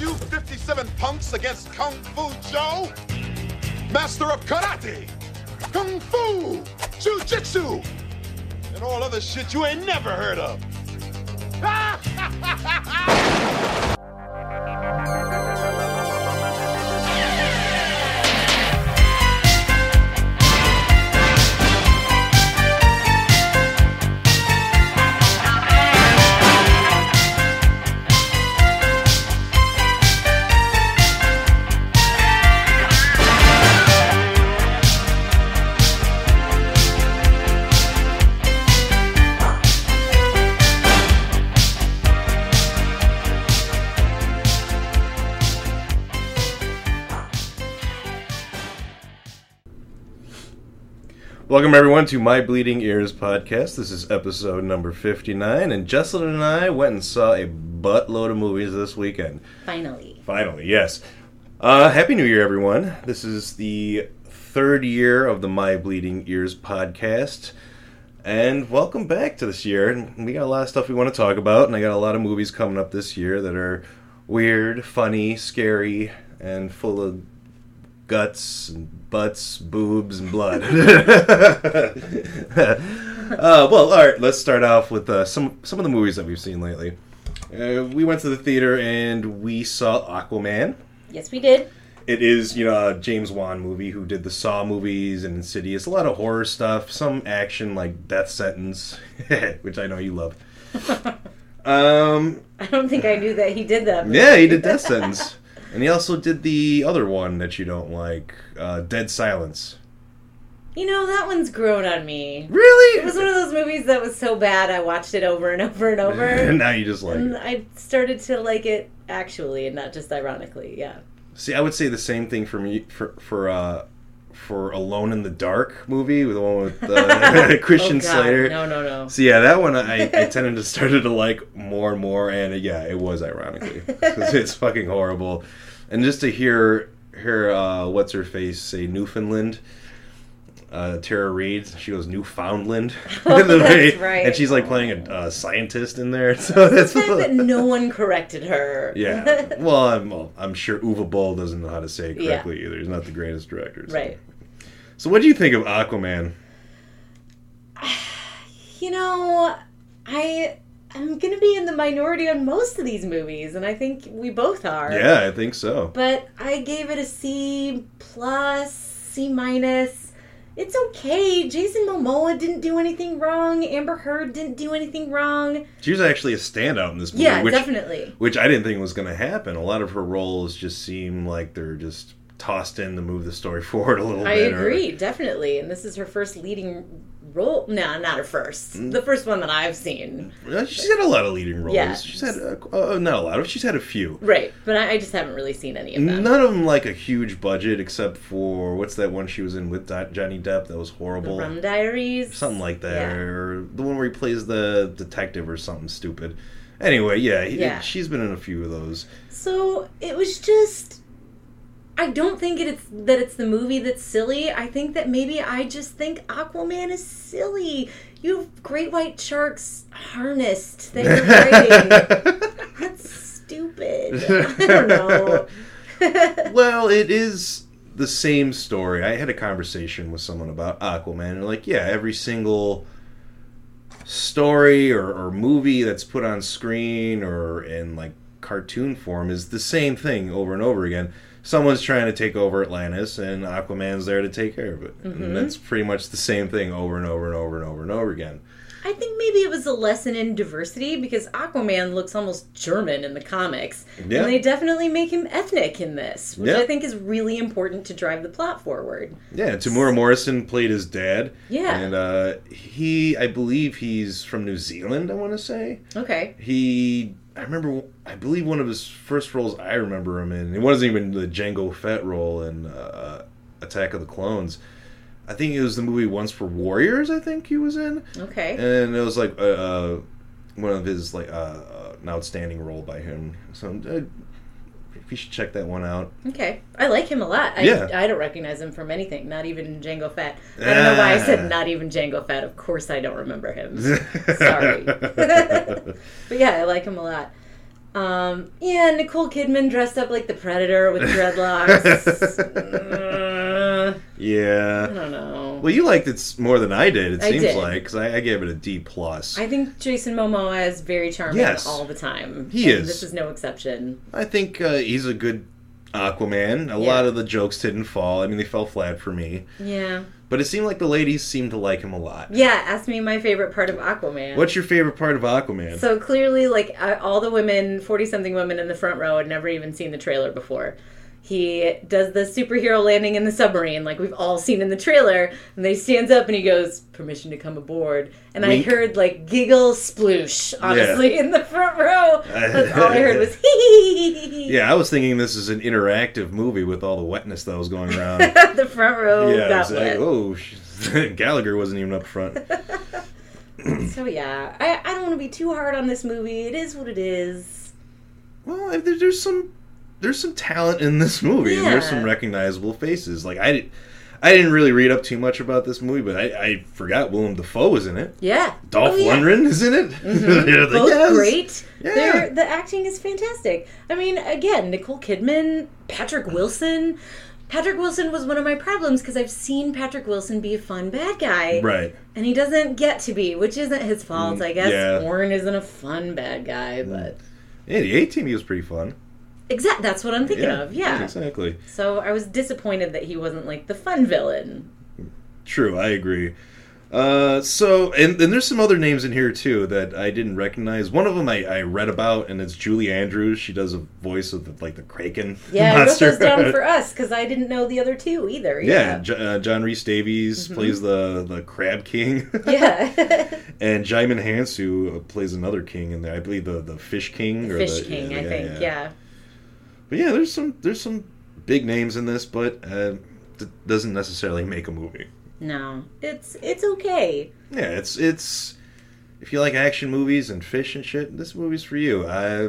you 57 punks against Kung Fu Joe? Master of karate, kung fu, jiu-jitsu, and all other shit you ain't never heard of. Welcome everyone to My Bleeding Ears podcast. This is episode number 59 and Jesselyn and I went and saw a buttload of movies this weekend. Finally. Finally, yes. Uh, Happy New Year everyone. This is the third year of the My Bleeding Ears podcast. And welcome back to this year. We got a lot of stuff we want to talk about and I got a lot of movies coming up this year that are weird, funny, scary, and full of guts and butts, boobs, and blood. uh, well, all right. Let's start off with uh, some some of the movies that we've seen lately. Uh, we went to the theater and we saw Aquaman. Yes, we did. It is, you know, a James Wan movie who did the Saw movies and Insidious. A lot of horror stuff, some action like Death Sentence, which I know you love. Um, I don't think I knew that he did that. yeah, he did Death Sentence. And he also did the other one that you don't like, uh, Dead Silence. You know, that one's grown on me. Really? It was one of those movies that was so bad I watched it over and over and over. and now you just like and it. I started to like it actually and not just ironically, yeah. See, I would say the same thing for me for for uh for Alone in the Dark movie, with the one with uh, Christian oh, Slater. No, no, no. So yeah, that one I, I tended to started to like more and more, and yeah, it was ironically 'Cause it's fucking horrible, and just to hear hear uh, what's her face say Newfoundland. Uh, Tara Reid, she goes Newfoundland, Oh, that's right. and she's like playing a uh, scientist in there. So that's The fact that no one corrected her. yeah. Well, I'm well, I'm sure Uwe Boll doesn't know how to say it Yeah. correctly either. He's not the greatest director. so. right. So, what do you think of Aquaman? You know, I I'm gonna be in the minority on most of these movies, and I think we both are. Yeah, I think so. but I gave it a C plus, C minus. It's okay. Jason Momoa didn't do anything wrong. Amber Heard didn't do anything wrong. She was actually a standout in this movie, Yeah, which, definitely. which I didn't think was going to happen. A lot of her roles just seem like they're just tossed in to move the story forward a little I bit. or- agree, definitely. And this is her first leading role. No, not her first. Mm. The first one that I've seen. She's had a lot of leading roles. Yeah. She's had uh, uh, not a lot of. She's had a few. Right, but I, I just haven't really seen any of them. None of them like a huge budget, except for what's that one she was in with Di- Johnny Depp that was The horrible. Rum Diaries. something like that, Yeah. or the one where he plays the detective or something stupid. Anyway, yeah, he, Yeah. she's been in a few of those. So it was just. I don't think it's that it's the movie that's silly. I think that maybe I just think Aquaman is silly. You have great white sharks harnessed that you're fighting. That's stupid. I don't know. well, it is the same story. I had a conversation with someone about Aquaman, and like, yeah, every single story or, or movie that's put on screen or in like cartoon form is the same thing over and over again. Someone's trying to take over Atlantis, and Aquaman's there to take care of it. And that's pretty much the same thing over and over and over and over and over again. I think maybe it was a lesson in diversity because Aquaman looks almost German in the comics. Yeah. And they definitely make him ethnic in this, which Yeah. I think is really important to drive the plot forward. Yeah, Temuera Morrison played his dad. Yeah. And uh, he, I believe he's from New Zealand, I want to say. Okay. He, I remember, I believe one of his first roles I remember him in, it wasn't even the Jango Fett role in uh, Attack of the Clones. I think it was the movie Once for Warriors, I think he was in. Okay. And it was like uh, uh, one of his, like, uh, uh, an outstanding role by him. So uh, you should check that one out. Okay, I like him a lot. I, Yeah. I don't recognize him from anything, not even Jango Fett. I don't know why I Ah. said not even Jango Fett. Of course, I don't remember him. Sorry, but yeah, I like him a lot. Um, yeah, Nicole Kidman dressed up like the Predator with dreadlocks. Uh, I don't know. Well, you liked it more than I did. It I seems did. like because I, I gave it a D plus. I think Jason Momoa is very charming Yes. all the time. He and is. This is no exception. I think uh, he's a good Aquaman. A Yeah. lot of the jokes didn't fall. I mean, they fell flat for me. Yeah. But it seemed like the ladies seemed to like him a lot. Yeah, ask me my favorite part of Aquaman. What's your favorite part of Aquaman? So clearly, like all the women, forty-something women in the front row had never even seen the trailer before. He does the superhero landing in the submarine, like we've all seen in the trailer, and then he stands up and he goes, "Permission to come aboard." And Wink. I heard like giggle sploosh, honestly, in the front row. That's all I heard was hee hee hee hee. yeah, I was thinking this is an interactive movie with all the wetness that was going around. the front row yeah, got it's like, wet. oh, Gallagher wasn't even up front. So yeah, I, I don't want to be too hard on this movie. It is what it is. Well, there's some there's some talent in this movie, and there's some recognizable faces. Like I, did, I didn't really read up too much about this movie, but I, I forgot Willem Dafoe was in it. Yeah, Dolph Oh, yeah. Lundgren is in it. Mm-hmm. Yeah, like, both yes. great. Yeah. They're, the acting is fantastic. I mean, again, Nicole Kidman, Patrick Wilson. Patrick Wilson was one of my problems because I've seen Patrick Wilson be a fun bad guy, Right. and he doesn't get to be, which isn't his fault. Mm, I guess yeah. Warren isn't a fun bad guy, mm. but Yeah, the A Team he was pretty fun. Exact that's what I'm thinking of. Yeah. exactly. So I was disappointed that he wasn't like the fun villain. True, I agree. Uh, so, and, and there's some other names in here too that I didn't recognize. One of them I, I read about, and it's Julie Andrews. She does a voice of the, like the Kraken Yeah, I wrote monster. those down for us because I didn't know the other two either. yeah, Yeah. J- uh, John Rhys-Davies plays the the Crab King. Yeah. and Djimon Hounsou plays another king in there. I believe the the Fish King or Fish the, King, I think. Yeah. But yeah, there's some there's some big names in this, but uh, it doesn't necessarily make a movie. No, it's it's okay. Yeah, it's it's if you like action movies and fish and shit, this movie's for you. I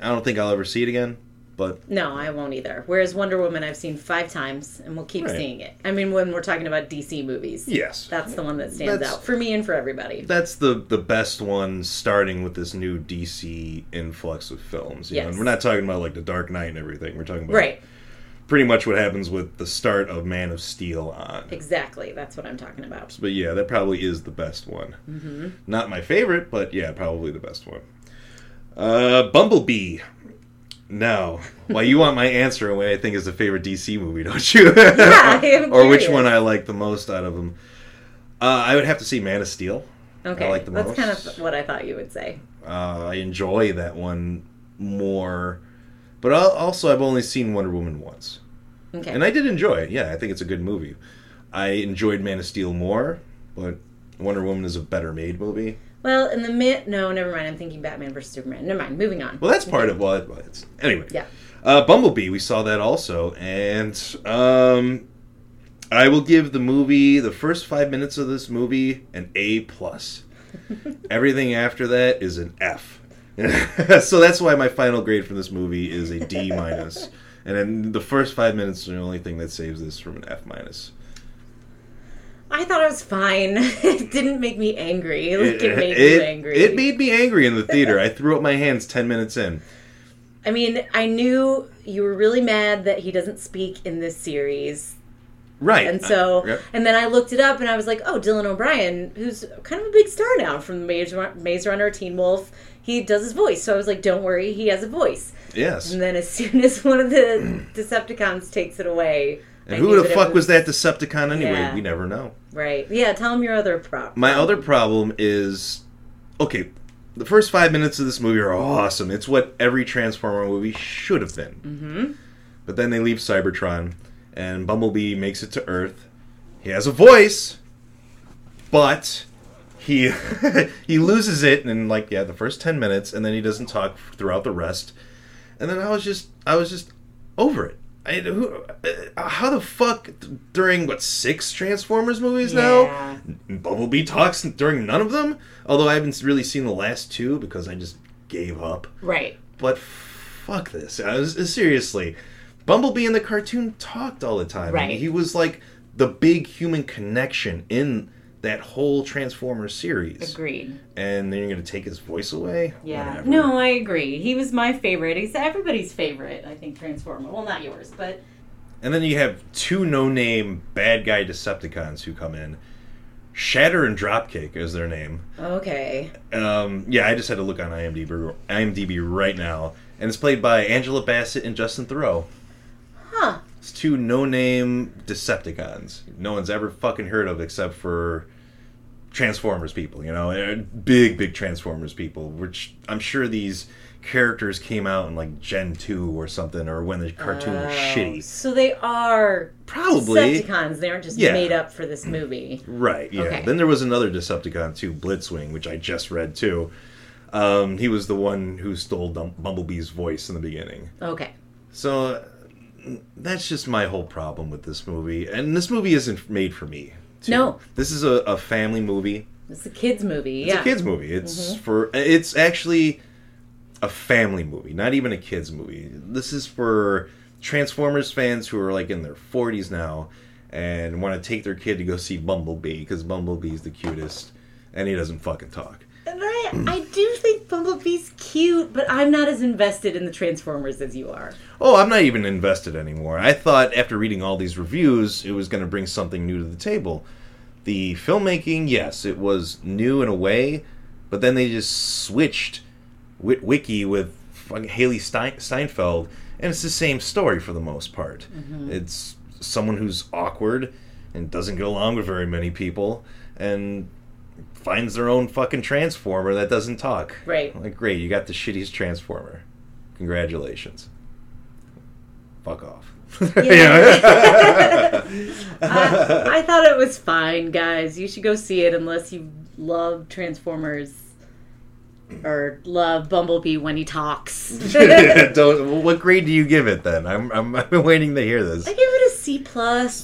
I don't think I'll ever see it again, but No, I won't either. Whereas Wonder Woman, I've seen five times, and we'll keep Right. seeing it. I mean, when we're talking about DC movies, yes, that's the one that stands That's- out for me and for everybody. that's the the best one. Starting with this new DC influx of films, you know, Yes. and we're not talking about like the Dark Knight and everything. We're talking about Right, pretty much what happens with the start of Man of Steel on. exactly. That's what I'm talking about. But yeah, that probably is the best one. Mm-hmm. Not my favorite, but yeah, probably the best one. Uh, Bumblebee. Now, why you want my answer on what I think is the favorite DC movie, don't you? I am or which one I like the most out of them? Uh, I would have to say Man of Steel. Okay, I like the that's most. kind of what I thought you would say. Uh, I enjoy that one more, but al- also I've only seen Wonder Woman once. Okay, And I did enjoy it. Yeah, I think it's a good movie. I enjoyed Man of Steel more, but Wonder Woman is a better made movie. Well, in the mid, no, never mind. I'm thinking Batman versus Superman. Never mind. Moving on. Well, that's part of what well, it's anyway. Yeah. Uh, Bumblebee, we saw that also, and um, I will give the movie the first five minutes of this movie an A plus. Everything after that is an F. so that's why my final grade for this movie is a D. And then the first five minutes are the only thing that saves this from an F minus. I thought it was fine. it didn't make me angry. Like it, made it, you angry. it made me angry in the theater. I threw up my hands ten minutes in. I mean, I knew you were really mad that he doesn't speak in this series. Right. And so, I- yep. and then I looked it up and I was like, oh, Dylan O'Brien, who's kind of a big star now from Maze, Maze Runner, Teen Wolf, he does his voice. So I was like, don't worry, he has a voice. yes. And then as soon as one of the Decepticons takes it away, I And who the fuck was that Decepticon anyway? Yeah. We never know. Right. Yeah, tell him your other problem. My other problem is okay, the first five minutes of this movie are awesome. It's what every Transformer movie should have been. Mm-hmm. But then they leave Cybertron, and Bumblebee makes it to Earth. He has a voice, but he he loses it in like yeah the first ten minutes, and then he doesn't talk throughout the rest. And then I was just I was just over it. I, who, uh, how the fuck during what six Transformers movies now? Yeah. Bumblebee talks during none of them. Although I haven't really seen the last two because I just gave up. Right. But fuck this. I was, seriously, Bumblebee in the cartoon talked all the time. Right. He was like the big human connection in that whole Transformers series. Agreed. And then you're going to take his voice away? Yeah. Whatever. No, I agree. He was my favorite. He's everybody's favorite, I think, Transformer. Well, not yours, but And then you have two no-name bad guy Decepticons who come in. Shatter and Dropkick is their name. okay. Um, yeah, I just had to look on IMDb, IMDb right now, and it's played by Angela Bassett and Justin Theroux. Huh. It's two no-name Decepticons. No one's ever fucking heard of except for Transformers people. You know, big, big Transformers people. Which I'm sure these characters came out in like Gen two or something, or when the cartoon was Oh, shitty. So they are Probably. Decepticons. They aren't just Yeah. made up for this movie. Right, yeah. Okay. Then there was another Decepticon too, Blitzwing, which I just read too. Um, he was the one who stole Bumblebee's voice in the beginning. Okay. So that's just my whole problem with this movie. And this movie isn't made for me. too. No. This is a, a family movie. It's a kids movie. It's yeah. Mm-hmm. a kids movie. It's for it's actually a family movie, not even a kids movie. This is for Transformers fans who are like in their 40s now and want to take their kid to go see Bumblebee because Bumblebee's the cutest and he doesn't fucking talk. I, I do think Bumblebee's cute, but I'm not as invested in the Transformers as you are. Oh, I'm not even invested anymore. I thought after reading all these reviews, it was going to bring something new to the table. The filmmaking, yes, it was new in a way, but then they just switched Witwicky with Hailee Stein- Steinfeld, and it's the same story for the most part. Mm-hmm. It's someone who's awkward and doesn't get along with very many people, and finds their own fucking transformer that doesn't talk. Right. Like, great, you got the shittiest transformer. Congratulations. Fuck off. I, I thought it was fine, guys. You should go see it unless you love Transformers or love Bumblebee when he talks. Don't, what grade do you give it then? I'm, I'm, I've been waiting to hear this. I give it a C plus.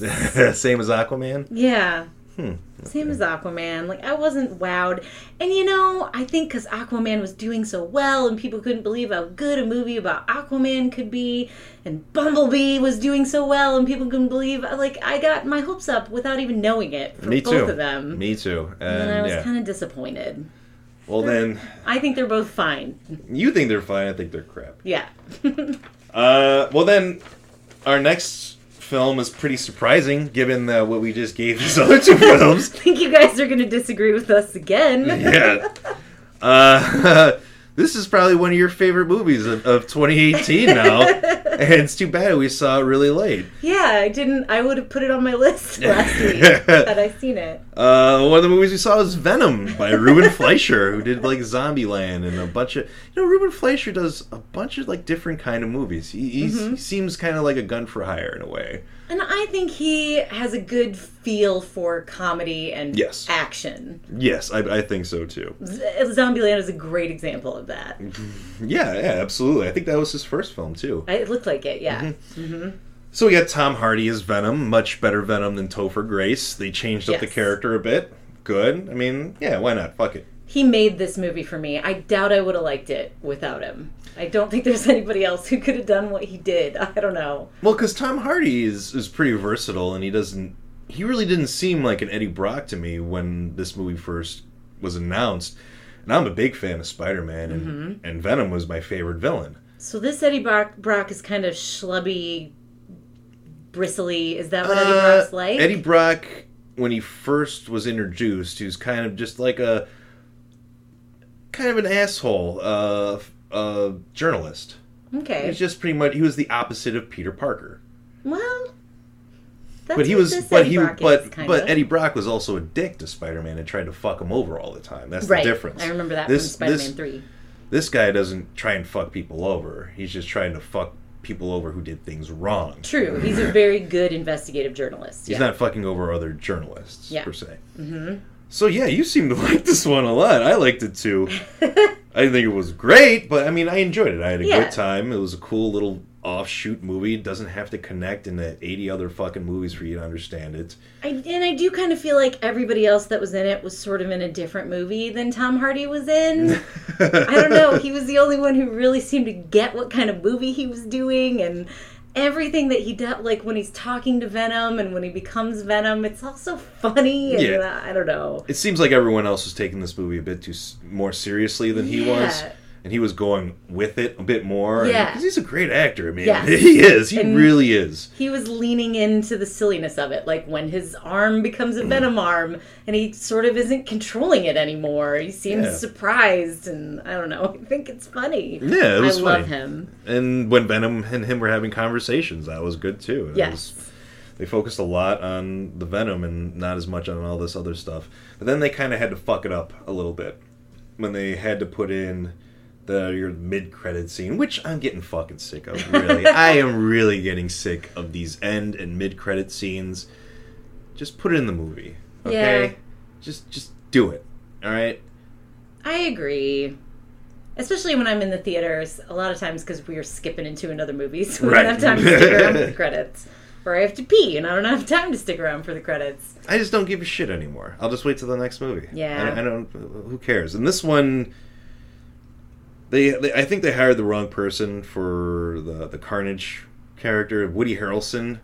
Same as Aquaman? Yeah. Hmm. Same as Aquaman. Like I wasn't wowed, and you know I think because Aquaman was doing so well, and people couldn't believe how good a movie about Aquaman could be, and Bumblebee was doing so well, and people couldn't believe. Like I got my hopes up without even knowing it for Me both too. of them. Me too. and then I was yeah. kind of disappointed. Well, then, I think they're both fine. you think they're fine. I think they're crap. Yeah. Uh, well, then, our next film is pretty surprising given uh, what we just gave these other two films. I think you guys are going to disagree with us again. yeah. Uh, this is probably one of your favorite movies of, of 2018 now. and it's too bad we saw it really late. Yeah, I didn't. I would have put it on my list last week had I seen it. Uh, one of the movies we saw was Venom by Ruben Fleischer, who did like Zombieland and a bunch of. You know, Ruben Fleischer does a bunch of like different kind of movies. He, he's, he seems kind of like a gun for hire in a way. And I think he has a good feel for comedy and Yes. action. Yes, I, I think so too. Z- Zombieland is a great example of that. Yeah, yeah, absolutely. I think that was his first film too. I- It looked like it, yeah. Mm-hmm. So we got Tom Hardy as Venom, much better Venom than Topher Grace. They changed up the character a bit. Good. I mean, yeah, why not? Fuck it. He made this movie for me. I doubt I would have liked it without him. I don't think there's anybody else who could have done what he did. I don't know. Well, because Tom Hardy is is pretty versatile, and he doesn't. He really didn't seem like an Eddie Brock to me when this movie first was announced. And I'm a big fan of Spider Man, and, Mm-hmm. and Venom was my favorite villain. So this Eddie Brock, Brock is kind of schlubby, bristly. Is that what Eddie Uh, Brock's like? Eddie Brock, when he first was introduced, he was kind of just like a kind of an asshole uh, uh, journalist. okay. He's just pretty much he was the opposite of Peter Parker. well, that's but he was, but he, Brock but is, but of. Eddie Brock was also a dick to Spider-Man and tried to fuck him over all the time. That's right. the difference. I remember that This- from Spider-Man this- Three. This guy doesn't try and fuck people over. He's just trying to fuck people over who did things wrong. True, he's a very good investigative journalist. He's yeah. not fucking over other journalists Yeah. per se. Mm-hmm. So yeah, you seem to like this one a lot. I liked it too. I didn't think it was great, but I mean, I enjoyed it. I had a Yeah. good time. It was a cool little offshoot movie. It doesn't have to connect into 80 other fucking movies for you to understand it. I, and I do kind of feel like everybody else that was in it was sort of in a different movie than Tom Hardy was in. I don't know. He was the only one who really seemed to get what kind of movie he was doing, and everything that he does, like when he's talking to Venom and when he becomes Venom, it's also funny. And Yeah. I don't know. It seems like everyone else was taking this movie a bit too more seriously than he was, Yeah. And he was going with it a bit more. Yeah. because he's a great actor. I mean, Yes. he is. He And- really is. He was leaning into the silliness of it, like when his arm becomes a Mm. Venom arm and he sort of isn't controlling it anymore. He seems Yeah. surprised, and I don't know. I think it's funny. Yeah, it was I funny. love him. And when Venom and him were having conversations, that was good too. It Yes. was- they focused a lot on the Venom and not as much on all this other stuff. But then they kind of had to fuck it up a little bit when they had to put in the your mid credit scene, which I'm getting fucking sick of. Really, I am really getting sick of these end and mid credit scenes. Just put it in the movie, okay? Yeah. Just just do it. All right. I agree. Especially when I'm in the theaters, a lot of times because we are skipping into another movie, so we Right. don't have time to stick around for the credits. Or I have to pee, and I don't have time to stick around for the credits. I just don't give a shit anymore. I'll just wait till the next movie. Yeah. I, I don't. Who cares? And this one, they, they, I think they hired the wrong person for the the Carnage character. Woody Harrelson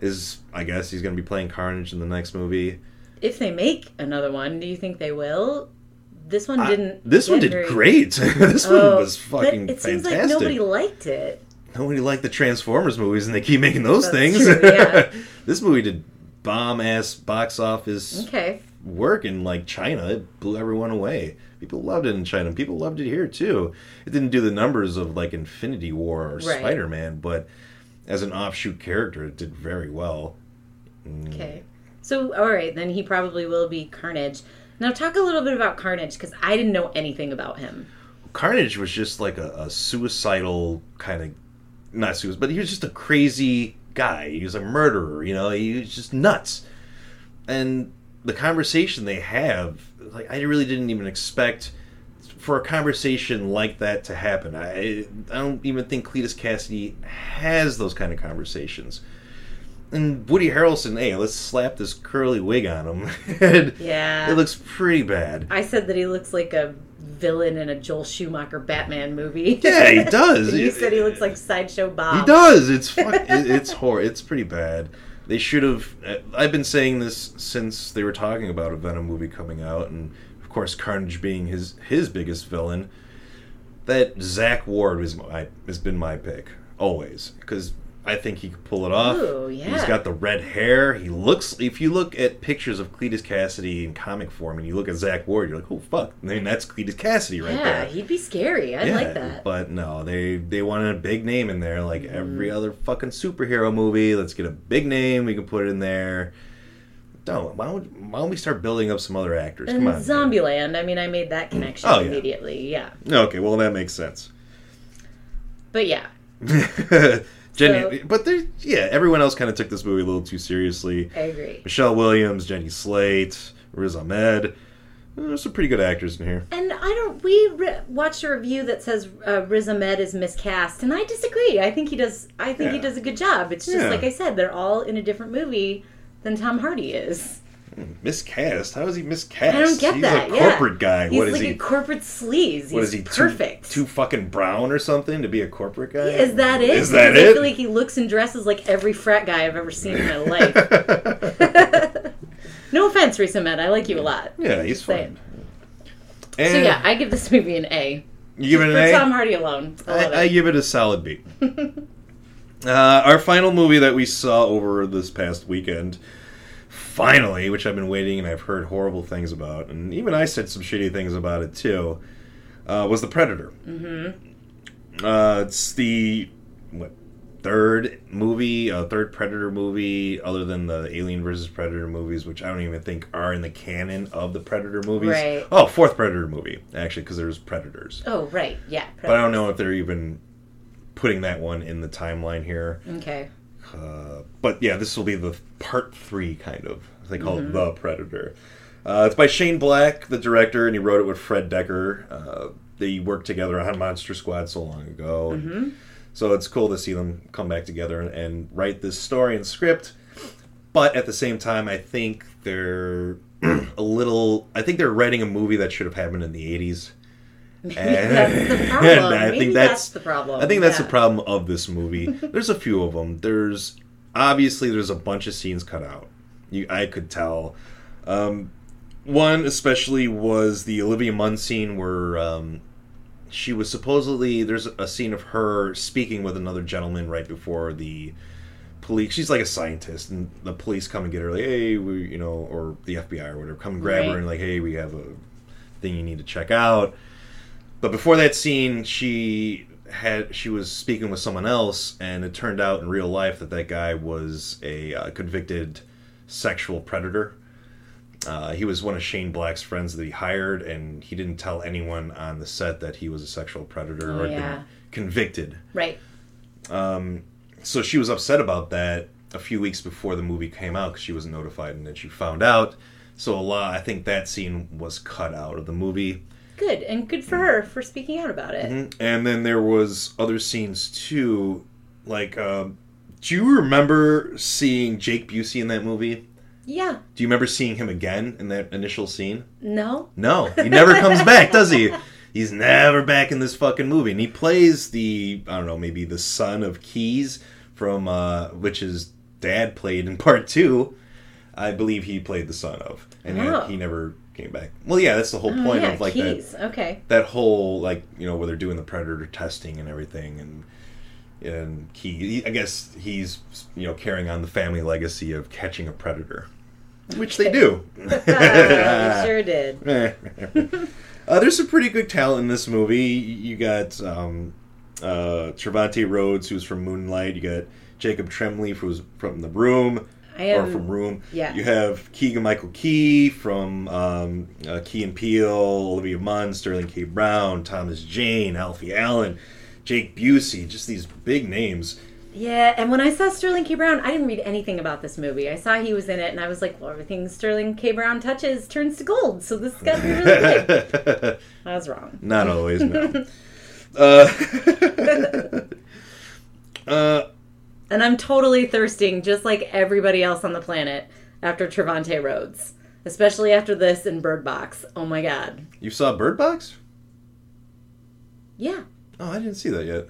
is, I guess, he's going to be playing Carnage in the next movie. If they make another one, do you think they will? This one didn't. this one did very- great. this Oh, one was but fucking it seems fantastic. like nobody liked it. Nobody liked the Transformers movies, and they keep making those That's things. true, yeah. this movie did bomb ass box office Okay. Work in like China. It blew everyone away. People loved it in China. People loved it here too. It didn't do the numbers of like Infinity War or Right. Spider Man, but as an offshoot character, it did very well. Mm. Okay. So, all right, then he probably will be Carnage. Now, talk a little bit about Carnage because I didn't know anything about him. Carnage was just like a, a suicidal kind of not suicide, but he was just a crazy guy. He was a murderer, you know. He was just nuts. And the conversation they have, like I really didn't even expect for a conversation like that to happen. I I don't even think Cletus Kasady has those kind of conversations. And Woody Harrelson, hey, let's slap this curly wig on him. Yeah. it looks pretty bad. I said that he looks like a villain in a Joel Schumacher Batman movie. Yeah, he does. you said he looks like Sideshow Bob. He does. It's fuck, it, it's hor. It's pretty bad. They should have. Uh, I've been saying this since they were talking about a Venom movie coming out, and of course Carnage being his his biggest villain. That Zack Ward my has been my pick always because I think he could pull it off. Ooh, He's yeah. got the red hair. He looks. If you look at pictures of Cletus Kasady in comic form, and you look at Zack Ward, you're like, oh fuck! I mean, that's Cletus Kasady right yeah, there. Yeah, he'd be scary. I like that. But no, they they wanted a big name in there, like Mm. every other fucking superhero movie. Let's get a big name. We can put it in there. Don't. Why don't, why don't we start building up some other actors? And Come on. Zombieland, I mean, I made that connection Oh, yeah. immediately. Yeah. Okay, well that makes sense. But yeah. Jenny, So- but there, yeah, everyone else kind of took this movie a little too seriously. I agree. Michelle Williams, Jenny Slate, Riz Ahmed. There's some pretty good actors in here. And I don't. We re- watched a review that says uh, Riz Ahmed is miscast, and I disagree. I think he does. I think he does a good job. It's just Yeah. like I said, they're all in a different movie than Tom Hardy is. Miscast? How is he miscast? I don't get He's that. a yeah. corporate guy. He's what is like he? a corporate sleaze. He's What is he? too- Perfect. Too, fucking brown or something to be a corporate guy? is that it? Is that Because I it? feel like he looks and dresses like every frat guy I've ever seen in my life. no offense, Riz Ahmed. I like you a lot. yeah, he's fine. So yeah, I give this movie an A. you give it an For A. Tom Hardy alone. I I, I give it a solid B. uh, our final movie that we saw over this past weekend, finally, which I've been waiting and I've heard horrible things about, and even I said some shitty things about it too, uh, was The Predator. Mm-hmm. Uh, it's the what third movie, uh, third Predator movie, other than the Alien versus Predator movies, which I don't even think are in the canon of the Predator movies. Right. Oh, fourth Predator movie actually, because there's Predators. oh right, yeah. But I don't know if they're even putting that one in the timeline here. Okay. Uh, but yeah, this will be the part three, kind of. They call Mm-hmm. it The Predator. Uh, it's by Shane Black, the director, and he wrote it with Fred Dekker. Uh, they worked together on Monster Squad so long ago. Mm-hmm. So it's cool to see them come back together and, and write this story and script. But at the same time, I think they're a little. I think they're writing a movie that should have happened in the 80s. Maybe that's the problem. And I Maybe think that's, that's- the problem. I think that's yeah. the problem of this movie. There's a few of them. There's obviously there's a bunch of scenes cut out. You, I could tell. Um, one especially was the Olivia Munn scene where um, she was supposedly there's a scene of her speaking with another gentleman right before the police. She's like a scientist, and the police come and get her like, hey, we, you know, or the FBI or whatever, come and grab Right. her and like, hey, we have a thing you need to check out. But before that scene, she had she was speaking with someone else, and it turned out in real life that that guy was a uh, convicted sexual predator. Uh, he was one of Shane Black's friends that he hired, and he didn't tell anyone on the set that he was a sexual predator Oh, or yeah. been convicted. Right. So she was upset about that a few weeks before the movie came out because she wasn't notified, and then she found out. So a lot, I think that scene was cut out of the movie. Good and good for her for speaking out about it. Mhm. And then there was other scenes too, like um, do you remember seeing Jake Busey in that movie? Yeah. Do you remember seeing him again in that initial scene? No. No, he never comes back, does he? He's never back in this fucking movie, and he plays the I don't know, maybe the son of Keyes from uh, which his dad played in part two. I believe he played the son of, and Oh. he, never came back. Well, yeah, that's the whole Oh, point yeah, of like that. Okay. that whole like you know where they're doing the predator testing and everything and and he, I guess he's you know carrying on the family legacy of catching a predator, which they do. We sure did. uh, there's some pretty good talent in this movie. You got um, uh, Trevante Rhodes, who's from Moonlight. You got Jacob Tremblay, who's from The Room. I or from Room. yeah. You have Keegan Michael Key from um, uh, Key and Peele, Olivia Munn, Sterling K. Brown, Thomas Jane, Alfie Allen, Jake Busey. Just these big names. Yeah, and when I saw Sterling K. Brown, I didn't read anything about this movie. I saw he was in it, and I was like, well, everything Sterling K. Brown touches turns to gold, so this has got to be really good. I was wrong. Not always, no. uh, uh, And I'm totally thirsting, just like everybody else on the planet, after Trevante Rhodes. Especially after this and Bird Box. Oh my god. you saw Bird Box? Yeah. Oh, I didn't see that yet.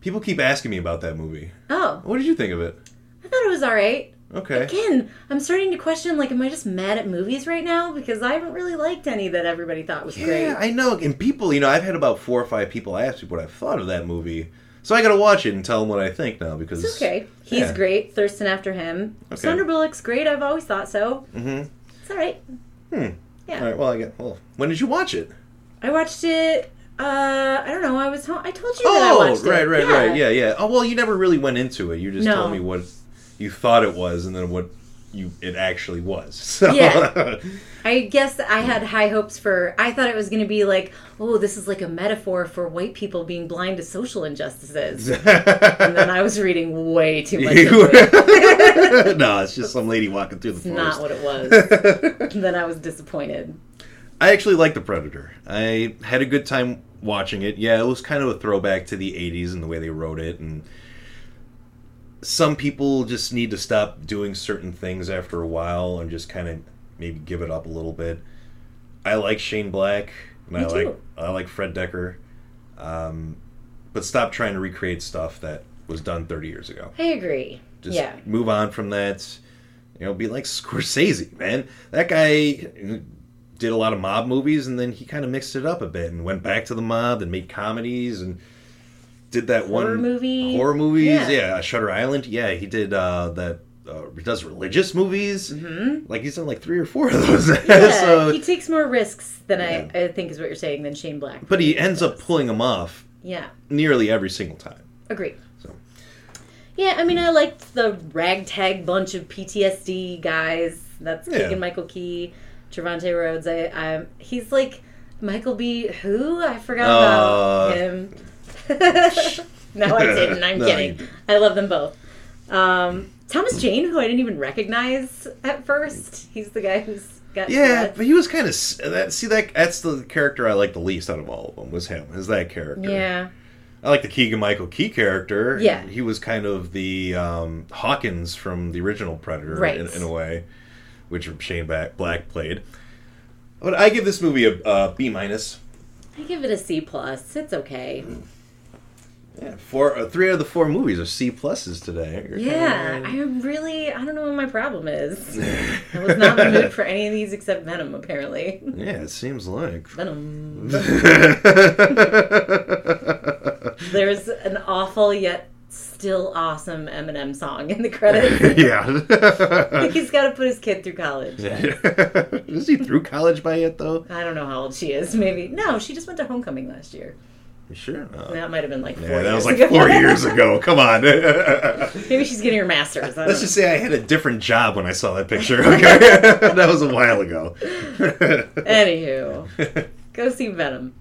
People keep asking me about that movie. Oh, What did you think of it? I thought it was alright. Okay. Again, I'm starting to question, like, am I just mad at movies right now? Because I haven't really liked any that everybody thought was Yeah, great. Yeah, I know. And people, you know, I've had about four or five people ask me what I thought of that movie. So I got to watch it and tell him what I think now because It's okay. He's Yeah. great. Thirsting after him. Okay. Sandra Bullock's great. I've always thought so. Mhm. It's all right. Hmm. Yeah. All right. Well, I get. Well, when did you watch it? I watched it. Uh, I don't know. I was home. I told you that I Oh, watched it. right, right, right. Yeah, yeah. Oh, well, you never really went into it. You just No. told me what you thought it was, and then what you it actually was. So. Yeah. I guess I had high hopes for. I thought it was going to be like, oh, this is like a metaphor for white people being blind to social injustices. and then I was reading way too much. it. no, it's just some lady walking through the It's not what it was. then I was disappointed. I actually like The Predator. I had a good time watching it. Yeah, it was kind of a throwback to the 80s and the way they wrote it. And some people just need to stop doing certain things after a while and just kind of maybe give it up a little bit. I like Shane Black and Me I like. I like Fred Dekker. Um, but stop trying to recreate stuff that was done 30 years ago. I agree. Just yeah. move on from that. You know, be like Scorsese, man. That guy did a lot of mob movies, and then he kind of mixed it up a bit and went back to the mob and made comedies and did that Horror one movie. horror movies. Yeah. Yeah, Shutter Island. Yeah, he did uh, that. Uh, he does religious movies. Mm-hmm. Like he's done like three or four of those. Yeah, so, he takes more risks than Yeah. I, I think is what you're saying than Shane Black. but he ends up pulling them off Yeah, nearly every single time. agree. So Yeah, I mean, I liked the ragtag bunch of PTSD guys. That's Yeah. Keegan Michael Key, Trevante Rhodes. I, I, he's like Michael B. Who I forgot Uh. about him. no, I didn't. I'm No, kidding. didn't. I love them both. Um, Thomas Jane, who I didn't even recognize at first. He's the guy who's got Yeah, but he was kind of that. See that that's the character I like the least out of all of them was him. Is that character? yeah. I like the Keegan Michael Key character. Yeah. he was kind of the um, Hawkins from the original Predator, Right. in, in a way, which Shane Black played. But I give this movie a, a B minus. I give it a C plus. It's okay. Yeah, four, uh, three out of the four movies are C pluses today. You're Yeah, kinda- I really I don't know what my problem is. I was not in the mood for any of these except Venom, apparently. yeah, it seems like. Venom. There's an awful yet still awesome Eminem song in the credits. yeah. He's got to put his kid through college. Is he through college by yet, though? I don't know how old she is. Maybe no, she just went to homecoming last year. You sure? Oh. That might have been like four Yeah, that was like ago. four years ago. Come on. Maybe she's getting her master's. I don't just say I had a different job when I saw that picture. Okay, that was a while ago. know. Anywho, go see Venom.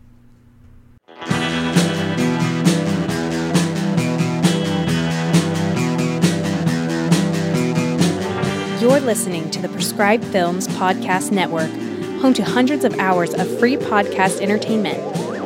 You're listening to the Prescribed Films Podcast Network, home to hundreds of hours of free podcast entertainment.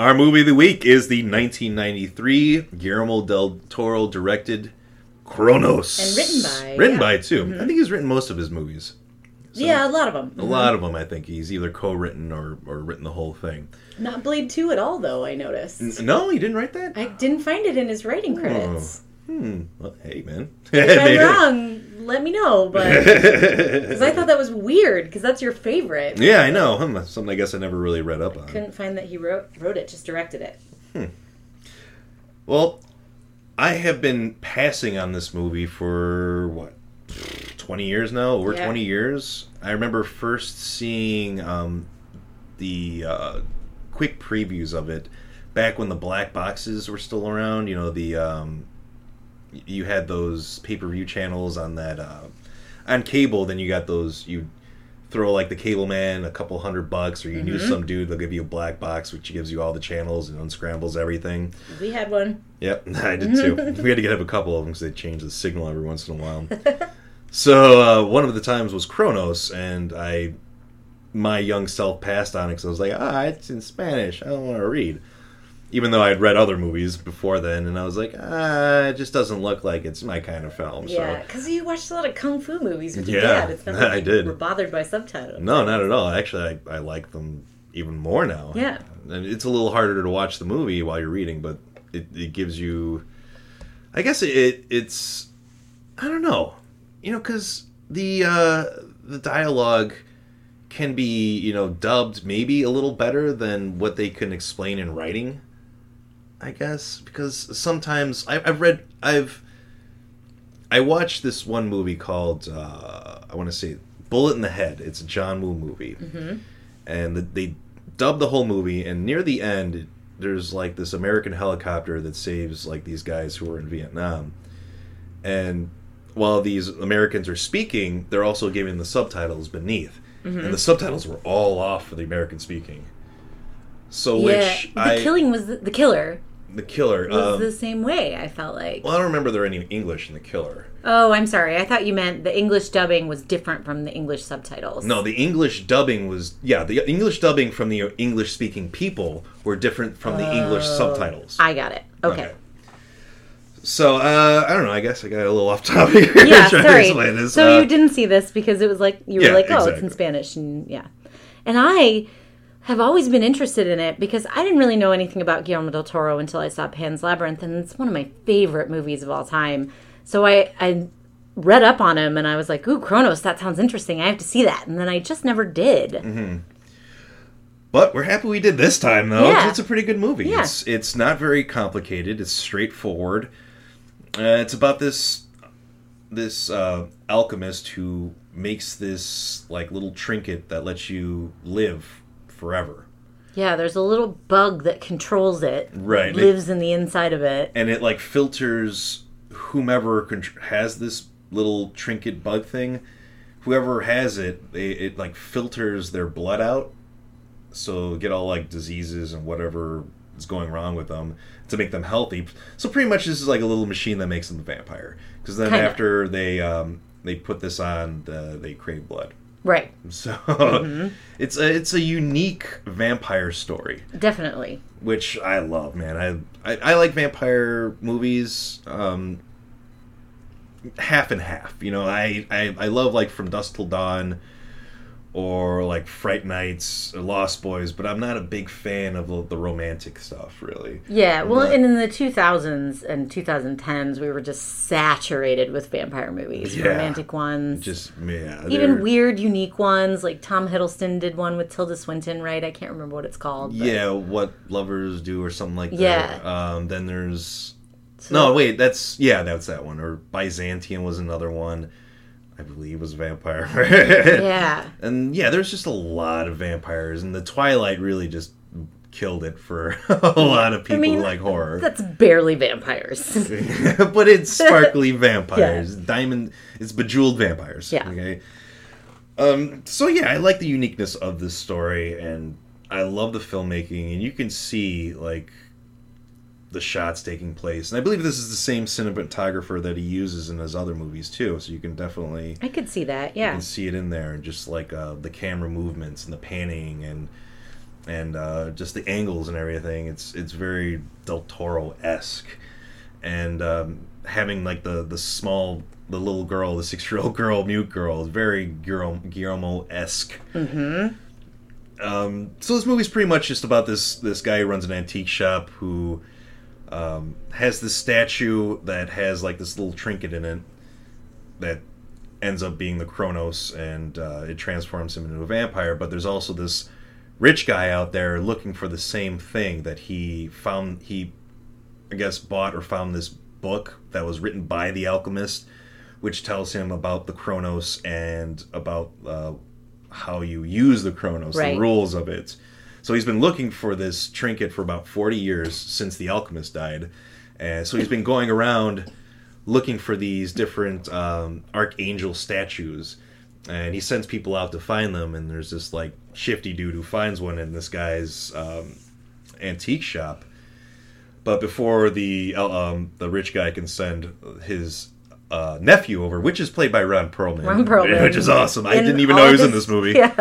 Our movie of the week is the 1993 Guillermo del Toro directed Cronos. And written by, Written yeah. by, too. I think he's written most of his movies. yeah, a lot of them. A lot of them, I think he's either co-written or, or written the whole thing. Not Blade Two at all, though. I noticed. No, he didn't write that. I didn't find it in his writing credits. Hmm. Well, hey, man. If I'm wrong, let me know. But because I thought that was weird, because that's your favorite. yeah, I know. Hmm, something I guess I never really read up on. Couldn't find that he wrote wrote it, just directed it. Well, I have been passing on this movie for what, twenty years now? Over Yeah. twenty years. I remember first seeing um, the uh, quick previews of it back when the black boxes were still around. You know, the um, you had those pay per view channels on that uh, on cable. Then you got those you. Throw like the cable man a couple hundred bucks, or you knew some dude, they'll give you a black box, which gives you all the channels and unscrambles everything. We had one. Yep, I did too. we had to get up a couple of them because they change the signal every once in a while. so uh, one of the times was Cronos, and I, my young self passed on it because I was like, ah, it's in Spanish. I don't want to read. Even though I had read other movies before then, and I was like, ah, it just doesn't look like it's my kind of film. Yeah, because you watched a lot of kung fu movies with your Yeah, dad. It's not like I you did. were bothered by subtitles. No, not at all. Actually, I, I like them even more now. Yeah. and it's a little harder to watch the movie while you're reading, but it, it gives you. I guess it it's I don't know, you know, because the uh, the dialogue can be you know dubbed maybe a little better than what they can explain in writing. I guess because sometimes I, I've read I've I watched this one movie called uh, I want to say Bullet in the Head. It's a John Woo movie, and the, they dubbed the whole movie. And near the end, there's like this American helicopter that saves like these guys who are in Vietnam, and while these Americans are speaking, they're also giving the subtitles beneath, and the subtitles were all off for the American speaking. So Yeah, which the I killing was the, the killer the killer. was Um, the same way. I felt like. well, I don't remember there any English in the killer. Oh, I'm sorry. I thought you meant the English dubbing was different from the English subtitles. No, the English dubbing was yeah. The English dubbing from the English speaking people were different from the English subtitles. I got it. Okay. So uh, I don't know. I guess I got a little off topic. Yeah, trying to sorry. explain this. So Uh, you didn't see this because it was like you were Yeah, like, oh, it's in Spanish, and yeah. And I have always been interested in it because I didn't really know anything about Guillermo del Toro until I saw Pan's Labyrinth, and it's one of my favorite movies of all time. So I I read up on him, and I was like, ooh, Cronos, that sounds interesting. I have to see that, and then I just never did. Mm-hmm. But we're happy we did this time, though. Yeah. It's a pretty good movie. Yeah. It's it's not very complicated. It's straightforward. Uh, it's about this this uh, alchemist who makes this like little trinket that lets you live forever. Yeah, there's a little bug that controls it, Right. lives in the inside of it. and it like filters whomever has this little trinket bug thing whoever has it they, it like filters their blood out so get all like diseases and whatever is going wrong with them to make them healthy. So pretty much this is like a little machine that makes them a vampire. Because then Kinda. after they um, they put this on, the, they crave blood. Right. So Mm-hmm. it's a it's a unique vampire story, Definitely. which I love, man. I I, I like vampire movies. Um, half and half. You know, I, I I love like From Dusk Till Dawn, or like Fright Nights, or Lost Boys, but I'm not a big fan of the, the romantic stuff, really. Yeah, well, But- and in the 2000s and 2010s, we were just saturated with vampire movies, Yeah. romantic ones, Just yeah, even weird, unique ones. Like Tom Hiddleston did one with Tilda Swinton, right? I can't remember what it's called. but- Yeah, what lovers do or something like that. Yeah. Um, then there's no wait, that's yeah, that's that one. Or Byzantium was another one. I believe was a vampire. Yeah. And yeah, there's just a lot of vampires, and the Twilight really just killed it for a lot of people mean, who like horror. That's barely vampires. but it's sparkly vampires, diamond. It's bejeweled vampires. Yeah. Okay. Um. So yeah, I like the uniqueness of this story, and I love the filmmaking, and you can see like the shots taking place, and I believe this is the same cinematographer that he uses in his other movies too. So you can definitely I could see that. Yeah, you can see it in there, and just like uh, the camera movements and the panning and and uh, just the angles and everything. It's it's very Del Toro esque, and um, having like the the small the little girl, the six year old girl, mute girl, is very Guillermo esque. Mm-hmm. Um, so this movie's pretty much just about this this guy who runs an antique shop who um, has this statue that has like this little trinket in it that ends up being the Cronos, and uh, it transforms him into a vampire. But there's also this rich guy out there looking for the same thing that he found. He, I guess, bought or found this book that was written by the alchemist, which tells him about the Cronos and about uh, how you use the Cronos, Right. the rules of it. So he's been looking for this trinket for about 40 years since the alchemist died. And so he's been going around looking for these different um, archangel statues. And he sends people out to find them. And there's this like shifty dude who finds one in this guy's um, antique shop. But before the um, the rich guy can send his uh, nephew over, which is played by Ron Perlman, Ron Perlman. which is awesome. I In didn't even know he was in this movie. Yeah.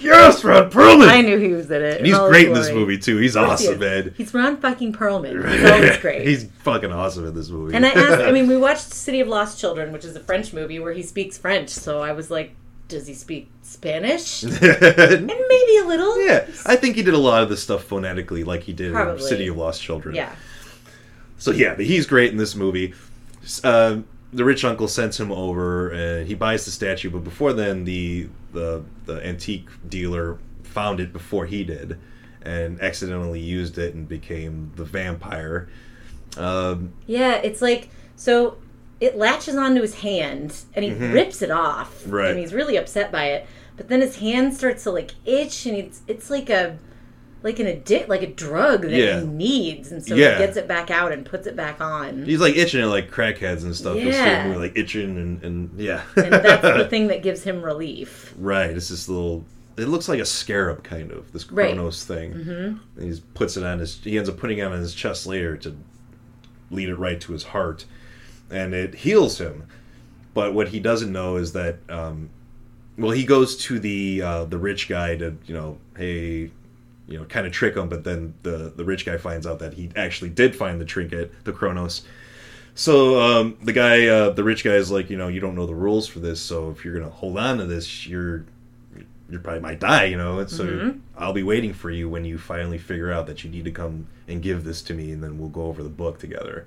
Yes, Ron Perlman. I knew he was in it. And he's in all his great in this movie too. He's course he awesome, man. He's Ron fucking Perlman. He's always great. He's fucking awesome in this movie. And I asked, I mean, we watched City of Lost Children, which is a French movie where he speaks French. So I was like, does he speak Spanish? and maybe a little. yeah, I think he did a lot of this stuff phonetically, like he did in City of Lost Children. Yeah. So yeah, but he's great in this movie. Uh, the rich uncle sends him over, and he buys the statue. But before then, the the the antique dealer found it before he did, and accidentally used it and became the vampire. Um, Yeah, it's like, so it latches onto his hand and he rips it off. Mm-hmm. Right. And he's really upset by it. But then his hand starts to like itch and it's it's like a like an addict like a drug that Yeah. he needs and so Yeah. he gets it back out and puts it back on. he's like itching it like crackheads and stuff. Yeah. him like itching and, and yeah. and that's the thing that gives him relief. Right, it's this little. It looks like a scarab, kind of this Right. Cronos thing. Mm-hmm. And he puts it on his. He ends up putting it on his chest later to lead it right to his heart, and it heals him. But what he doesn't know is that, um, well, he goes to the uh, the rich guy to you know, hey, you know, kind of trick him. But then the the rich guy finds out that he actually did find the trinket, the Cronos. So um, the guy, uh, the rich guy, is like, you know, you don't know the rules for this, so if you're gonna hold on to this, you're you probably might die, you know. And so I'll be waiting for you when you finally figure out that you need to come and give this to me, and then we'll go over the book together.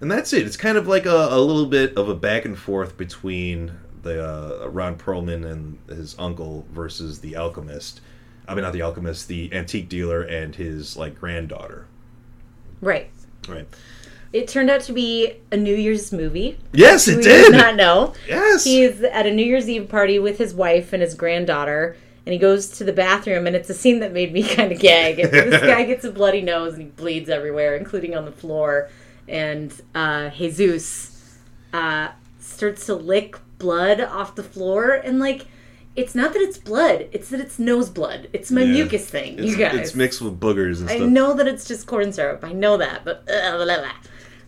And that's it. It's kind of like a, a little bit of a back and forth between the uh, Ron Perlman and his uncle versus the alchemist. I mean, not the alchemist, the antique dealer and his like granddaughter. Right. Right. It turned out to be a New Year's movie. Yes, it we did. not know. Yes. He's at a New Year's Eve party with his wife and his granddaughter, and he goes to the bathroom, and it's a scene that made me kind of gag. this guy gets a bloody nose and he bleeds everywhere, including on the floor. And uh, Jesus uh, starts to lick blood off the floor, and like It's not that it's blood; it's that it's nose blood. It's my Yeah. mucus thing, It's, you guys. it's mixed with boogers and I stuff. know that it's just corn syrup. I know that, but uh, blah, blah, blah.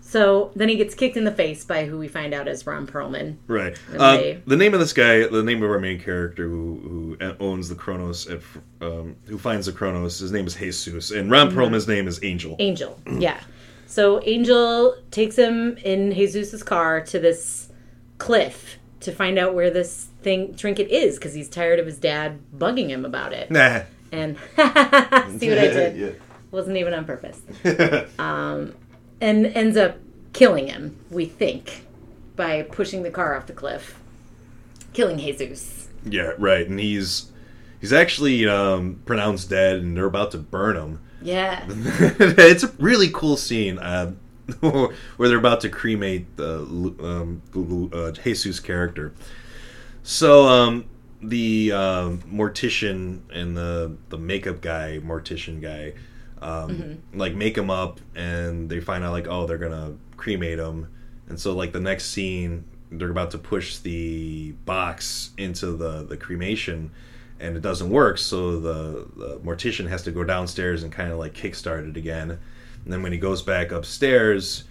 so then he gets kicked in the face by who we find out is Ron Perlman. Right. Uh, the name of this guy, the name of our main character who who owns the Cronos, at, um, who finds the Cronos, his name is Jesus, and Ron Mm-hmm. Perlman's name is Angel. Angel, yeah. So Angel takes him in Jesus's car to this cliff to find out where this thing trinket is because he's tired of his dad bugging him about it. Nah. And see what I did? Wasn't even on purpose. um, and ends up killing him, we think, by pushing the car off the cliff, killing Jesus. Yeah, right. And he's he's actually um, pronounced dead, and they're about to burn him. Yeah. it's a really cool scene uh, where they're about to cremate the um, uh, Jesus character. So um, the um, mortician and the the makeup guy, mortician guy, um, like make him up, and they find out like oh they're gonna cremate him, and so like the next scene they're about to push the box into the the cremation and it doesn't work. So the, the mortician has to go downstairs and kind of like kickstart it again and then when he goes back upstairs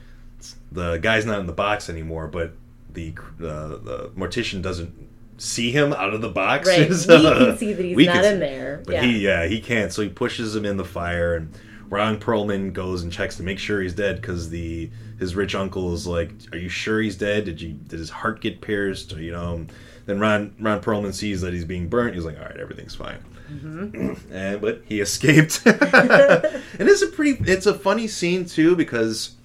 the guy's not in the box anymore but the uh, the mortician doesn't see him out of the box Right. We can see that he's we not in there. but yeah. he yeah he can't so he pushes him in the fire and Ron Perlman goes and checks to make sure he's dead because the his rich uncle is like, "Are you sure he's dead? Did you did his heart get pierced? Or, you know?" Then Ron Ron Perlman sees that he's being burnt. He's like, "All right, everything's fine." Mm-hmm. and but he escaped. and it's a pretty it's a funny scene too because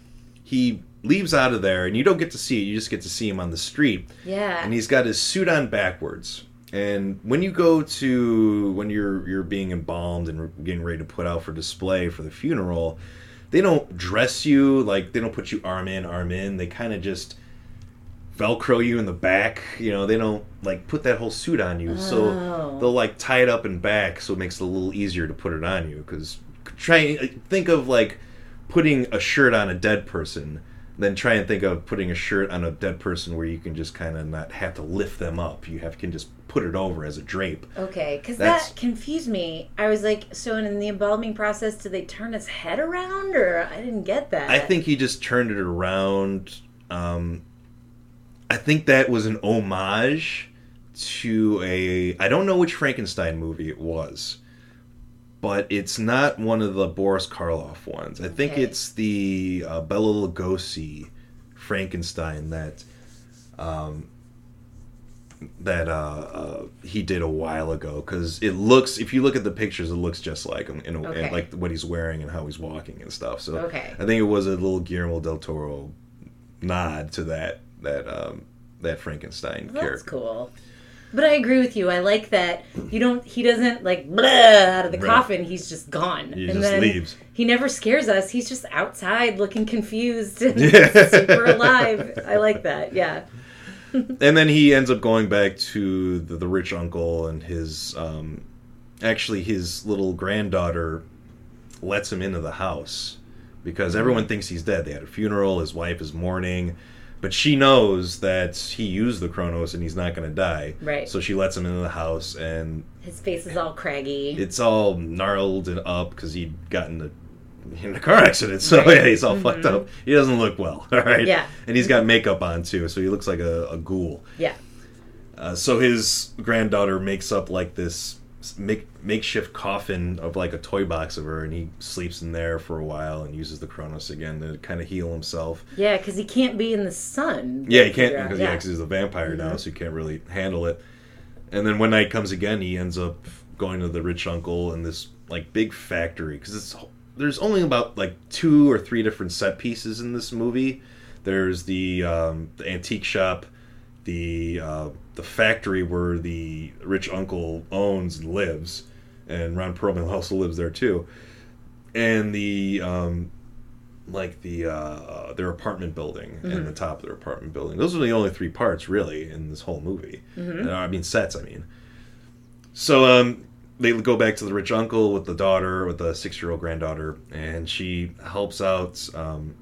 he leaves out of there and you don't get to see it. You just get to see him on the street yeah. and he's got his suit on backwards. And when you go to when you're you're being embalmed and getting ready to put out for display for the funeral, they don't dress you like they don't put you arm in arm in. They kind of just velcro you in the back. You know, they don't like put that whole suit on you. Oh. So they'll like tie it up in back so it makes it a little easier to put it on you cuz try think of like putting a shirt on a dead person then try and think of putting a shirt on a dead person where you can just kind of not have to lift them up. You have can just put it over as a drape. Okay, because that confused me. I was like, so in the embalming process, did they turn his head around, or I didn't get that? I think he just turned it around. Um, I think that was an homage to a I don't know which Frankenstein movie it was, but it's not one of the Boris Karloff ones. I think it's the uh, Bela Lugosi Frankenstein that um, that uh, uh, he did a while ago because it looks if you look at the pictures it looks just like him in a, Okay. like what he's wearing and how he's walking and stuff so Okay. I think it was a little Guillermo del Toro nod to that that um, that Frankenstein That's character cool. But I agree with you. I like that you don't. He doesn't like out of the Right. coffin. He's just gone. He and just then leaves. He never scares us. He's just outside looking confused and Yeah. super alive. I like that. Yeah. and then he ends up going back to the, the rich uncle and his um, actually his little granddaughter lets him into the house because everyone thinks he's dead they had a funeral his wife is mourning but she knows that he used the Cronos and he's not going to die Right. so she lets him into the house and His face is all craggy. it's all gnarled and up because he'd gotten the in a car accident, so Right. yeah, he's all fucked up. He doesn't look well, all right. Yeah. and he's got makeup on too, so he looks like a, a ghoul. yeah. Uh, so his granddaughter makes up like this make, makeshift coffin of like a toy box of her, and he sleeps in there for a while and uses the Cronos again to kind of heal himself. Yeah, because he can't be in the sun. Yeah, he can't Figure out, because he's a vampire now, Mm-hmm. so he can't really handle it. And then when night comes again, he ends up going to the rich uncle and this like big factory because it's there's only about like two or three different set pieces in this movie. There's the um, the antique shop, the uh, the factory where the rich uncle owns and lives, and Ron Perlman also lives there too, and the um, like the uh, uh, their apartment building and the top of their apartment building. Those are the only three parts really in this whole movie. Uh, I mean sets. I mean, so um, they go back to the rich uncle with the daughter, with the six-year-old granddaughter, and she helps out um,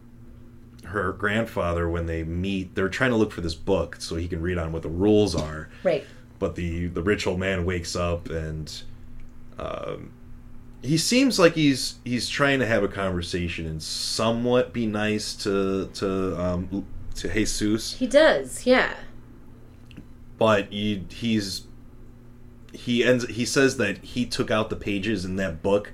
her grandfather when they meet. They're trying to look for this book so he can read on what the rules are Right. but the the rich old man wakes up and um, he seems like he's he's trying to have a conversation and somewhat be nice to to um, to Jesus, He does, yeah. but he, he's he ends he says that he took out the pages in that book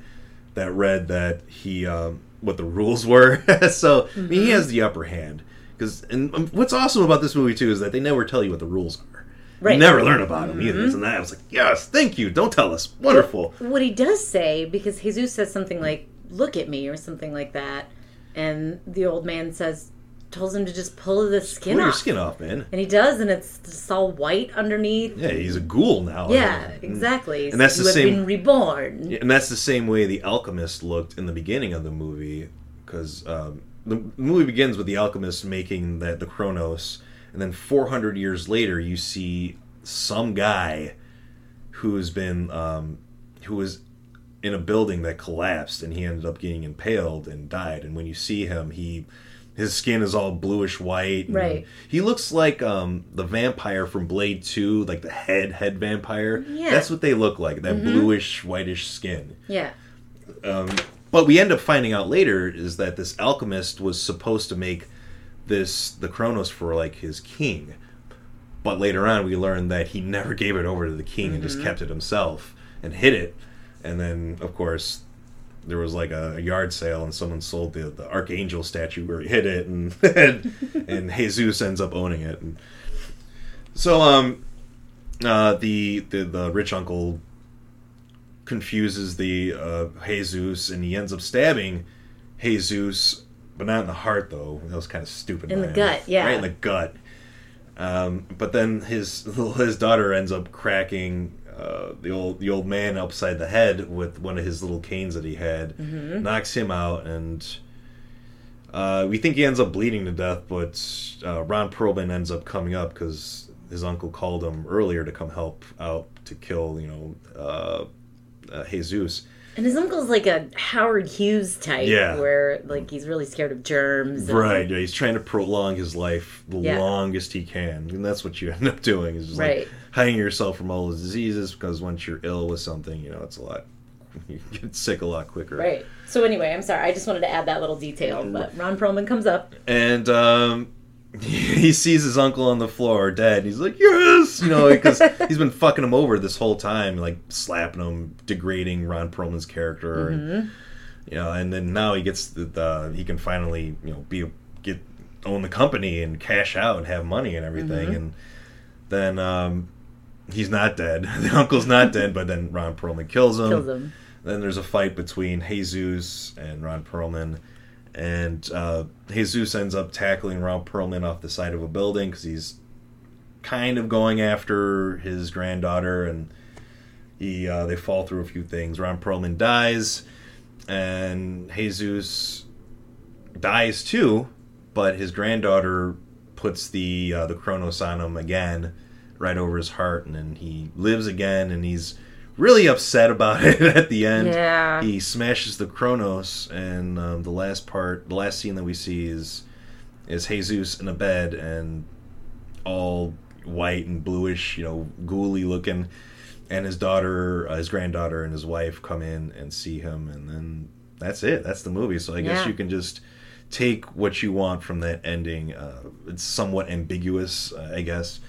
that read that he um, what the rules were. So I mean, he has the upper hand because and um, what's awesome about this movie too is that they never tell you what the rules are. You never learn about them either. And that I was like yes thank you. Don't tell us. Wonderful. What he does say, because Jesus says something like, look at me, or something like that, and the old man says, tells him to just pull the skin pull your skin off man And he does, and it's just all white underneath. yeah he's a ghoul now Yeah, And- exactly. and that's the same- been reborn. and that's the same way the alchemist looked in the beginning of the movie because um, the movie begins with the alchemist making that the Cronos, and then 400 years later, you see some guy who's been um, who was in a building that collapsed, and he ended up getting impaled and died. And when you see him, he his skin is all bluish white. Right. He looks like um, the vampire from Blade Two, like the head head vampire. Yeah. That's what they look like. That mm-hmm. bluish whitish skin. Yeah. Um, but we end up finding out later is that this alchemist was supposed to make this the Cronos for like his king. But later on we learned that he never gave it over to the king and just mm-hmm. kept it himself and hid it. And then of course there was like a, a yard sale and someone sold the, the archangel statue where he hid it and and, and Jesus ends up owning it. And so um uh the, the the rich uncle confuses the uh, Jesus, and he ends up stabbing Jesus, but not in the heart though. That was kind of stupid. In the gut, yeah. right in the gut. Um, but then his his daughter ends up cracking uh, the old the old man upside the head with one of his little canes that he had, Mm-hmm. knocks him out, and uh, we think he ends up bleeding to death. But uh, Ron Perlman ends up coming up because his uncle called him earlier to come help out to kill you know uh, uh, Jesus. And his uncle's like a Howard Hughes type, Yeah. where like he's really scared of germs. and- Right, yeah, he's trying to prolong his life the Yeah. longest he can, and that's what you end up doing is Right. like hiding yourself from all the diseases because once you're ill with something, you know, it's a lot. You get sick a lot quicker. Right. So anyway, I'm sorry. I just wanted to add that little detail. But Ron Perlman comes up. And um, he sees his uncle on the floor dead. And he's like, yes, you know, because he's been fucking him over this whole time, like slapping him, degrading Ron Perlman's character, and you know, and then now he gets the, the he can finally you know be get own the company and cash out and have money and everything, and then um, he's not dead. the uncle's not dead, but then Ron Perlman kills him. Kills him. Then there's a fight between Jesus and Ron Perlman, and uh, Jesus ends up tackling Ron Perlman off the side of a building because he's kind of going after his granddaughter, and he uh, they fall through a few things. Ron Perlman dies, and Jesus dies too, but his granddaughter puts the uh, the Cronos on him again, right over his heart, and then he lives again, and he's really upset about it at the end. Yeah. He smashes the Cronos, and um, the last part, the last scene that we see is is Jesus in a bed and all white and bluish, you know, ghouly looking, and his daughter, uh, his granddaughter, and his wife come in and see him, and then that's it. That's the movie. So I guess Yeah. you can just take what you want from that ending. Uh, it's somewhat ambiguous, uh, I guess.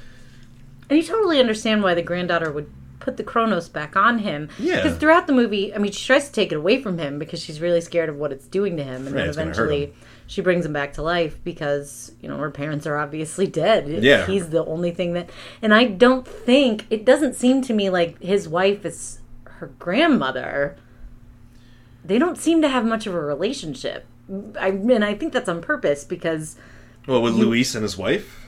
And you totally understand why the granddaughter would put the Cronos back on him. Yeah. Because throughout the movie, I mean, she tries to take it away from him because she's really scared of what it's doing to him. And Right, then it's gonna hurt eventually she brings him back to life because, you know, her parents are obviously dead. Yeah. He's the only thing that. And I don't think, it doesn't seem to me like his wife is her grandmother. They don't seem to have much of a relationship. I, mean, I think that's on purpose because Well, with Luis and his wife,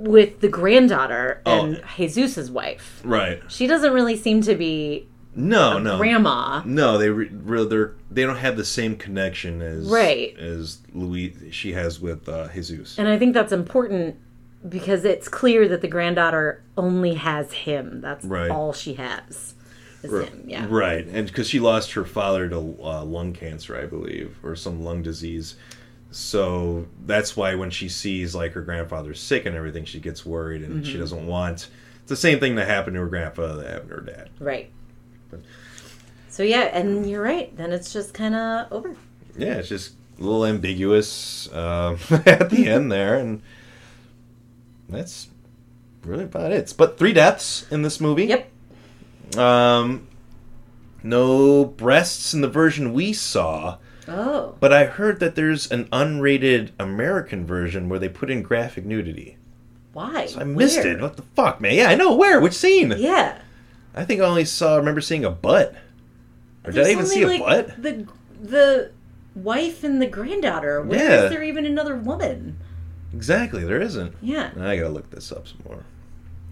with the granddaughter Oh. and Jesus's wife. right? She doesn't really seem to be No, no, grandma. No, they re- re- they're they don't have the same connection as Right. as Louis she has with uh, Jesus. And I think that's important because it's clear that the granddaughter only has him. That's Right. all she has. Is him. Yeah. Right, and because she lost her father to uh, lung cancer, I believe, or some lung disease. So that's why when she sees like her grandfather's sick and everything, she gets worried and Mm-hmm. she doesn't want it's the same thing that happened to her grandfather that happened to her dad. Right. So yeah, and you're right. Then it's just kind of over. Yeah, it's just a little ambiguous um, at the end there, and that's really about it. But three deaths in this movie. Yep. Um, no breasts in the version we saw, Oh. but I heard that there's an unrated American version where they put in graphic nudity. Why? So I missed Where? it. What the fuck, man? Yeah, I know. Where? Which scene? Yeah. I think I only saw. remember seeing a butt. Or did I even see a like, butt? The the wife and the granddaughter. Where is Yeah. there even another woman? Exactly. There isn't. Yeah. I gotta look this up some more.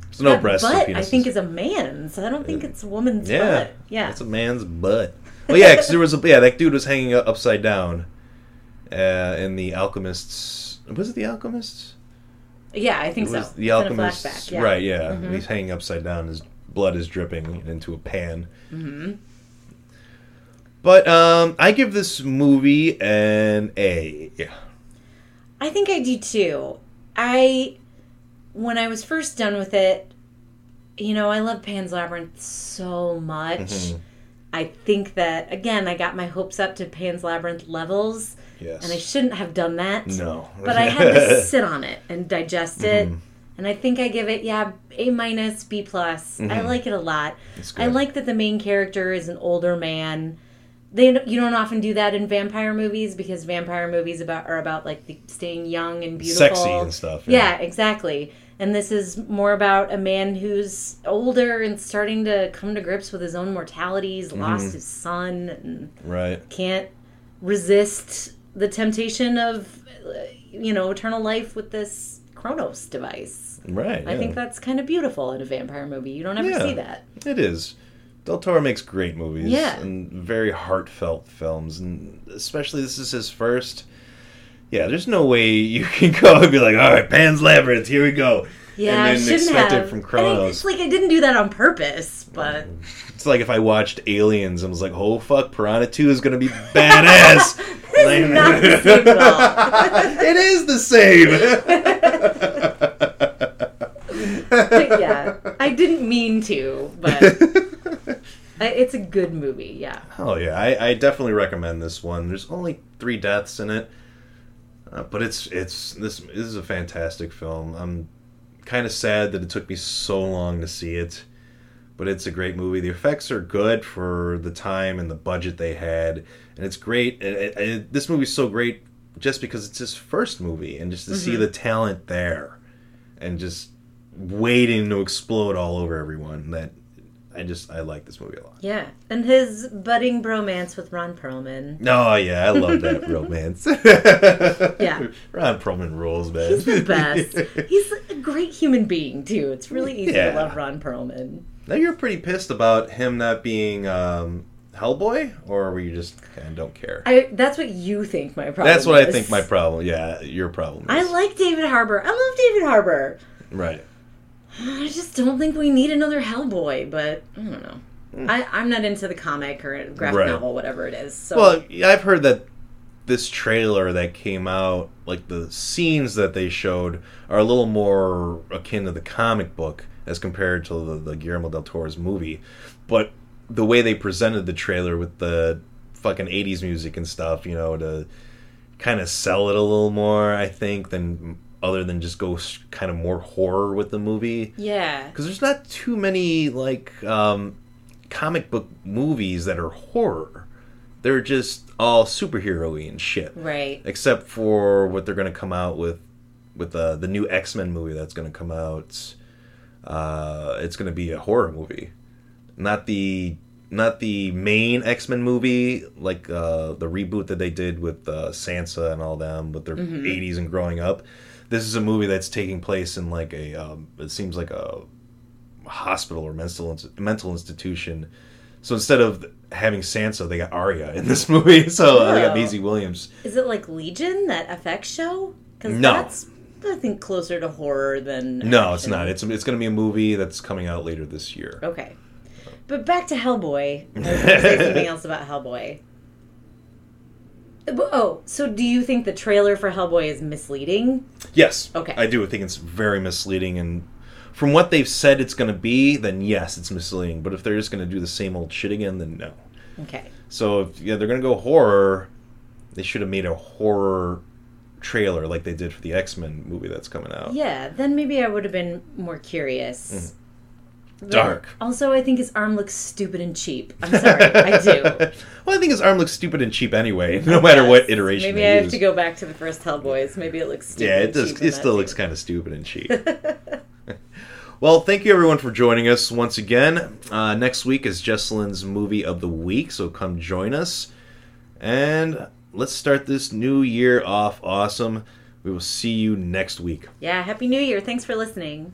There's no that breasts. butt, I think, is a man's. I don't think it's a woman's Yeah, butt. Yeah. it's a man's butt. Well, yeah, because there was a yeah that dude was hanging upside down, uh, in the alchemists. Was it the alchemists? yeah, I think so. the alchemists, flashback, yeah. right? Yeah, Mhm. he's hanging upside down. His blood is dripping into a pan. hmm But um, I give this movie an A. I think I do too. I, when I was first done with it, you know, I love Pan's Labyrinth so much. Mhm. I think that again, I got my hopes up to Pan's Labyrinth levels, Yes. and I shouldn't have done that. no. but I had to sit on it and digest it. Mhm. And I think I give it, yeah, A minus, B plus. I Mhm. like it a lot. I like that the main character is an older man. They you don't often do that in vampire movies because vampire movies about are about like the, staying young and beautiful, Sexy and stuff, Yeah. yeah. exactly. And this is more about a man who's older and starting to come to grips with his own mortality. He's Mm-hmm. lost his son and Right. can't resist the temptation of uh, you know eternal life with this Cronos device. Right. I think that's kind of beautiful in a vampire movie. You don't ever Yeah. see that. It is. Del Toro makes great movies. Yeah. And very heartfelt films. And especially this is his first. Yeah, there's no way you can go and be like, all right, Pan's Labyrinth, here we go. Yeah, I and then shouldn't expect have. it from I mean, it's like I didn't do that on purpose, but mm. It's like if I watched Aliens and was like, oh fuck, Piranha 2 is going to be badass. it's not the all. it is the same. But yeah, I didn't mean to, but it's a good movie. Yeah. Oh yeah, I, I definitely recommend this one. There's only three deaths in it, uh, but it's it's this this is a fantastic film. I'm kind of sad that it took me so long to see it, but it's a great movie. The effects are good for the time and the budget they had, and it's great. And it, it, this movie's so great just because it's his first movie, and just to see the talent there, and just waiting to explode all over everyone. That I just I like this movie a lot. Yeah. And his budding bromance with Ron Perlman. Oh yeah, I love that romance. Yeah. Ron Perlman rules, man. He's the best. He's a great human being, too. It's really easy Yeah. to love Ron Perlman. now you're pretty pissed about him not being um, Hellboy, or were you just kind of don't care? I, that's what you think my problem That's what I think my problem. Yeah, your problem. Is. I like David Harbour. I love David Harbour. right. I just don't think we need another Hellboy, but I don't know. Hmm. I, I'm not into the comic or graphic Right. novel, whatever it is. So Well, I've heard that this trailer that came out, like the scenes that they showed, are a little more akin to the comic book as compared to the, the Guillermo del Toro's movie. But the way they presented the trailer with the fucking 80s music and stuff, you know, to kind of sell it a little more, I think, than other than just go kind of more horror with the movie yeah, because there's not too many like um, comic book movies that are horror. They're just all superhero-y and shit. right. Except for what they're going to come out with with uh, the new X-Men movie that's going to come out. Uh, it's going to be a horror movie, not the not the main X-Men movie like uh, the reboot that they did with uh, Sansa and all them with their 80s and growing up. This is a movie that's taking place in like a um, it seems like a hospital or mental mental institution. So instead of having Sansa, they got Arya in this movie. So uh, they got. Maisie Williams. Is it like Legion, that FX show? Because No. that's, I think, closer to horror than. No, it's not. It's it's going to be a movie that's coming out later this year. Okay. But back to Hellboy. Something else about Hellboy. Oh, so do you think the trailer for Hellboy is misleading? Yes. Okay. I do think it's very misleading and from what they've said it's going to be, then yes, it's misleading. But if they're just going to do the same old shit again, then no. Okay. So if yeah, they're going to go horror, they should have made a horror trailer like they did for the X Men movie that's coming out. Yeah, then maybe I would have been more curious. Mm-hmm. Dark. Also, I think his arm looks stupid and cheap. I'm sorry, I do. well, I think his arm looks stupid and cheap anyway, no matter what iteration. Maybe I have use. to go back to the first Hellboys. Maybe it looks stupid. Yeah, it does. It still looks kind of stupid and cheap. well, thank you everyone for joining us once again. Uh, next week is Jesselyn's movie of the week, so come join us. And let's start this new year off awesome. We will see you next week. Yeah, Happy New Year. Thanks for listening.